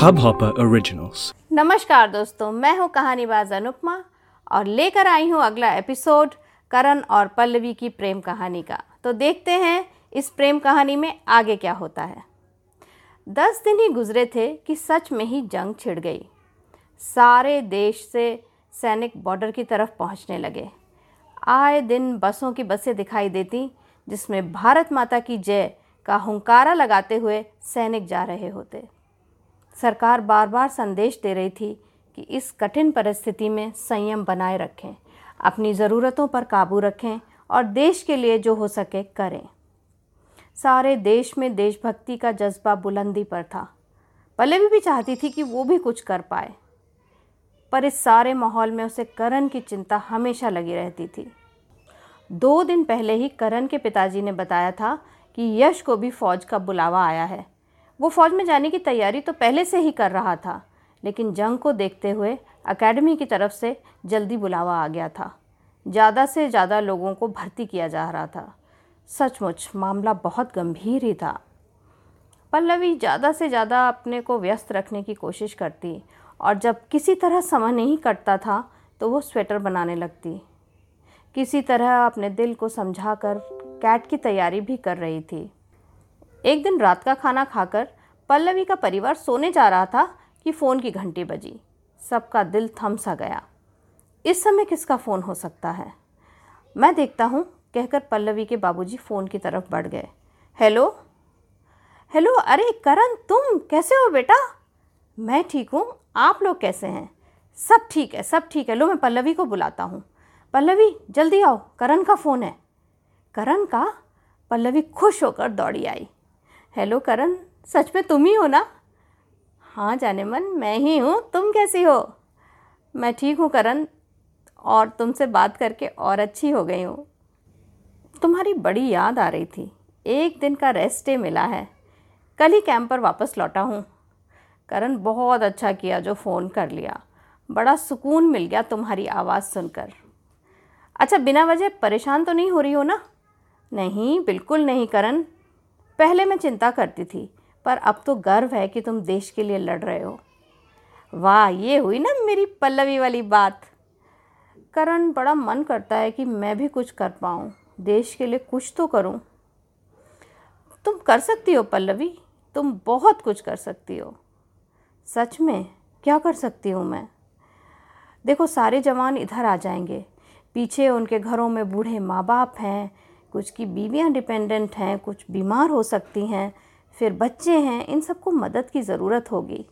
Hub hopper originals नमस्कार दोस्तों, मैं हूँ कहानीबाज अनुपमा और लेकर आई हूँ अगला एपिसोड करण और पल्लवी की प्रेम कहानी का। तो देखते हैं इस प्रेम कहानी में आगे क्या होता है। दस दिन ही गुजरे थे कि सच में ही जंग छिड़ गई। सारे देश से सैनिक बॉर्डर की तरफ़ पहुँचने लगे। आए दिन बसों की बसें दिखाई देती, जिसमें भारत माता की जय का हुंकारा लगाते हुए सैनिक जा रहे होते। सरकार बार बार संदेश दे रही थी कि इस कठिन परिस्थिति में संयम बनाए रखें, अपनी ज़रूरतों पर काबू रखें और देश के लिए जो हो सके करें। सारे देश में देशभक्ति का जज्बा बुलंदी पर था। पल्लवी भी चाहती थी कि वो भी कुछ कर पाए, पर इस सारे माहौल में उसे करण की चिंता हमेशा लगी रहती थी। दो दिन पहले ही करण के पिताजी ने बताया था कि यश को भी फौज का बुलावा आया है। वो फौज में जाने की तैयारी तो पहले से ही कर रहा था, लेकिन जंग को देखते हुए एकेडमी की तरफ़ से जल्दी बुलावा आ गया था। ज़्यादा से ज़्यादा लोगों को भर्ती किया जा रहा था। सचमुच मामला बहुत गंभीर ही था। पल्लवी ज़्यादा से ज़्यादा अपने को व्यस्त रखने की कोशिश करती और जब किसी तरह समय नहीं कटता था तो वो स्वेटर बनाने लगती। किसी तरह अपने दिल को समझाकर कैट की तैयारी भी कर रही थी। एक दिन रात का खाना खाकर पल्लवी का परिवार सोने जा रहा था कि फ़ोन की घंटी बजी। सबका दिल थम सा गया। इस समय किसका फ़ोन हो सकता है? मैं देखता हूँ, कहकर पल्लवी के बाबूजी फ़ोन की तरफ़ बढ़ गए। हेलो? हेलो, अरे करण, तुम कैसे हो बेटा? मैं ठीक हूँ, आप लोग कैसे हैं? सब ठीक है, सब ठीक है, लो मैं पल्लवी को बुलाता हूँ। पल्लवी, जल्दी आओ, करण का फ़ोन है। करण का? पल्लवी खुश होकर दौड़ी आई। हेलो करण, सच में तुम ही हो ना? हाँ जाने मन, मैं ही हूँ। तुम कैसी हो? मैं ठीक हूँ करण, और तुमसे बात करके और अच्छी हो गई हूँ। तुम्हारी बड़ी याद आ रही थी। एक दिन का रेस्ट डे मिला है। कल ही कैंप पर वापस लौटा हूँ। करण, बहुत अच्छा किया जो फ़ोन कर लिया। बड़ा सुकून मिल गया तुम्हारी आवाज़ सुनकर। अच्छा बिना वजह परेशान तो नहीं हो रही हो ना? नहीं, बिल्कुल नहीं, करण। पहले मैं चिंता करती थी, पर अब तो गर्व है कि तुम देश के लिए लड़ रहे हो। वाह, ये हुई ना मेरी पल्लवी वाली बात। करण, बड़ा मन करता है कि मैं भी कुछ कर पाऊँ। देश के लिए कुछ तो करूँ। तुम कर सकती हो पल्लवी, तुम बहुत कुछ कर सकती हो। सच में, क्या कर सकती हूँ मैं? देखो, सारे जवान इधर आ जाएँगे। पीछे उनके घरों में बूढ़े माँ बाप हैं कुछ की बीवियाँ डिपेंडेंट हैं, कुछ बीमार हो सकती हैं, फिर बच्चे हैं, इन सबको मदद की ज़रूरत होगी।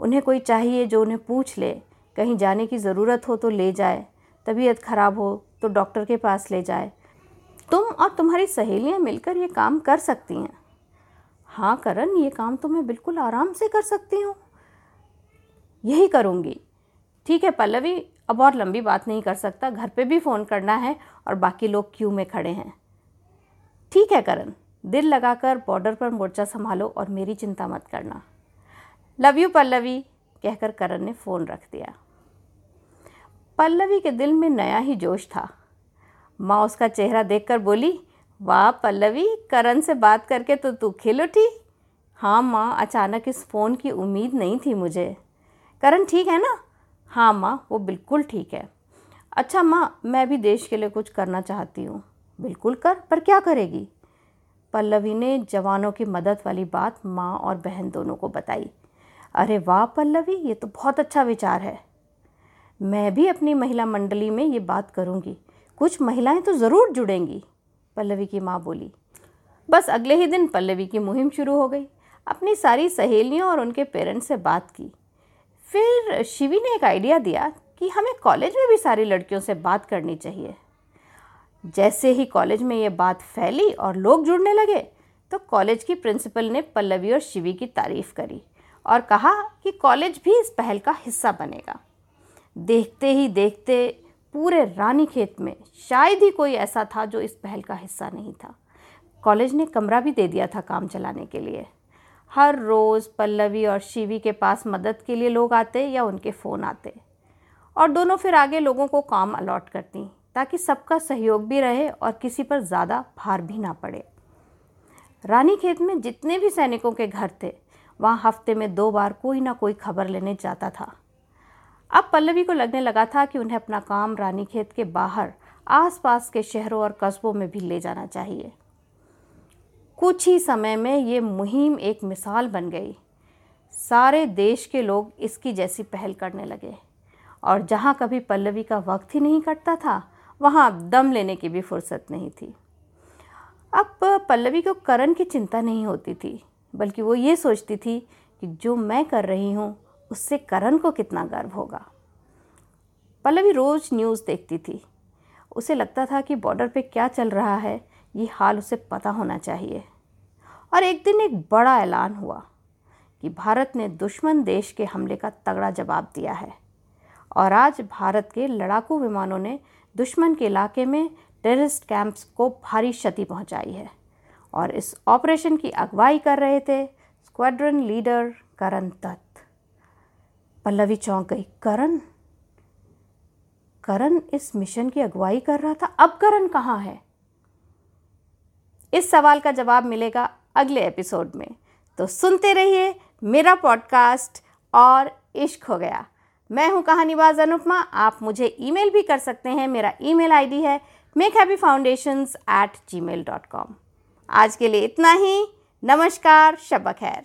उन्हें कोई चाहिए जो उन्हें पूछ ले, कहीं जाने की ज़रूरत हो तो ले जाए, तबीयत ख़राब हो तो डॉक्टर के पास ले जाए। तुम और तुम्हारी सहेलियाँ मिलकर ये काम कर सकती हैं। हाँ करण, ये काम तो मैं बिल्कुल आराम से कर सकती हूँ। यही करूँगी। ठीक है पल्लवी अब और लंबी बात नहीं कर सकता, घर पे भी फ़ोन करना है और बाकी लोग क्यू में खड़े हैं। ठीक है करण, दिल लगाकर बॉर्डर पर मोर्चा संभालो और मेरी चिंता मत करना। लव यू पल्लवी, कहकर करण ने फ़ोन रख दिया। पल्लवी के दिल में नया ही जोश था। माँ उसका चेहरा देखकर बोली, वाह पल्लवी, करण से बात करके तो तू खिल उठी। हाँ माँ, अचानक इस फ़ोन की उम्मीद नहीं थी मुझे। करण, ठीक है ना? हाँ माँ, वो बिल्कुल ठीक है। अच्छा माँ, मैं भी देश के लिए कुछ करना चाहती हूँ। बिल्कुल कर, पर क्या करेगी? पल्लवी ने जवानों की मदद वाली बात माँ और बहन दोनों को बताई। अरे वाह पल्लवी, ये तो बहुत अच्छा विचार है। मैं भी अपनी महिला मंडली में ये बात करूँगी। कुछ महिलाएँ तो ज़रूर जुड़ेंगी, पल्लवी की माँ बोली। बस अगले ही दिन पल्लवी की मुहिम शुरू हो गई। अपनी सारी सहेलियों और उनके पेरेंट्स से बात की। फिर शिवी ने एक आइडिया दिया कि हमें कॉलेज में भी सारी लड़कियों से बात करनी चाहिए। जैसे ही कॉलेज में ये बात फैली और लोग जुड़ने लगे तो कॉलेज की प्रिंसिपल ने पल्लवी और शिवी की तारीफ़ करी और कहा कि कॉलेज भी इस पहल का हिस्सा बनेगा। देखते ही देखते पूरे रानी खेत में शायद ही कोई ऐसा था जो इस पहल का हिस्सा नहीं था। कॉलेज ने कमरा भी दे दिया था काम चलाने के लिए। हर रोज़ पल्लवी और शिवी के पास मदद के लिए लोग आते या उनके फ़ोन आते। और दोनों फिर आगे लोगों को काम अलॉट करती, ताकि सबका सहयोग भी रहे और किसी पर ज़्यादा भार भी ना पड़े। रानी खेत में जितने भी सैनिकों के घर थे, वहाँ हफ़्ते में दो बार कोई ना कोई खबर लेने जाता था। अब पल्लवी को लगने लगा था कि उन्हें अपना काम रानी खेत के बाहर, आसपास के शहरों और कस्बों में भी ले जाना चाहिए। कुछ ही समय में ये मुहिम एक मिसाल बन गई। सारे देश के लोग इसकी जैसी पहल करने लगे और जहाँ कभी पल्लवी का वक्त ही नहीं कटता था, वहाँ अब दम लेने की भी फुर्सत नहीं थी। अब पल्लवी को करण की चिंता नहीं होती थी, बल्कि वो ये सोचती थी कि जो मैं कर रही हूँ, उससे करण को कितना गर्व होगा। पल्लवी रोज़ न्यूज़ देखती थी। उसे लगता था कि बॉर्डर पे क्या चल रहा है ये हाल उसे पता होना चाहिए। और एक दिन एक बड़ा ऐलान हुआ कि भारत ने दुश्मन देश के हमले का तगड़ा जवाब दिया है। और आज भारत के लड़ाकू विमानों ने दुश्मन के इलाके में टेररिस्ट कैंप्स को भारी क्षति पहुंचाई है। और इस ऑपरेशन की अगुवाई कर रहे थे स्क्वाड्रन लीडर करण दत्त। पल्लवी चौंक गई, करण? करण इस मिशन की अगुवाई कर रहा था? अब करण कहाँ है? इस सवाल का जवाब मिलेगा अगले एपिसोड में। तो सुनते रहिए मेरा पॉडकास्ट और इश्क हो गया। मैं हूँ कहानीबाज अनुपमा। आप मुझे ईमेल भी कर सकते हैं। मेरा ईमेल आईडी है make happy foundation at Gmail dot com आज के लिए इतना ही। नमस्कार, शब खैर।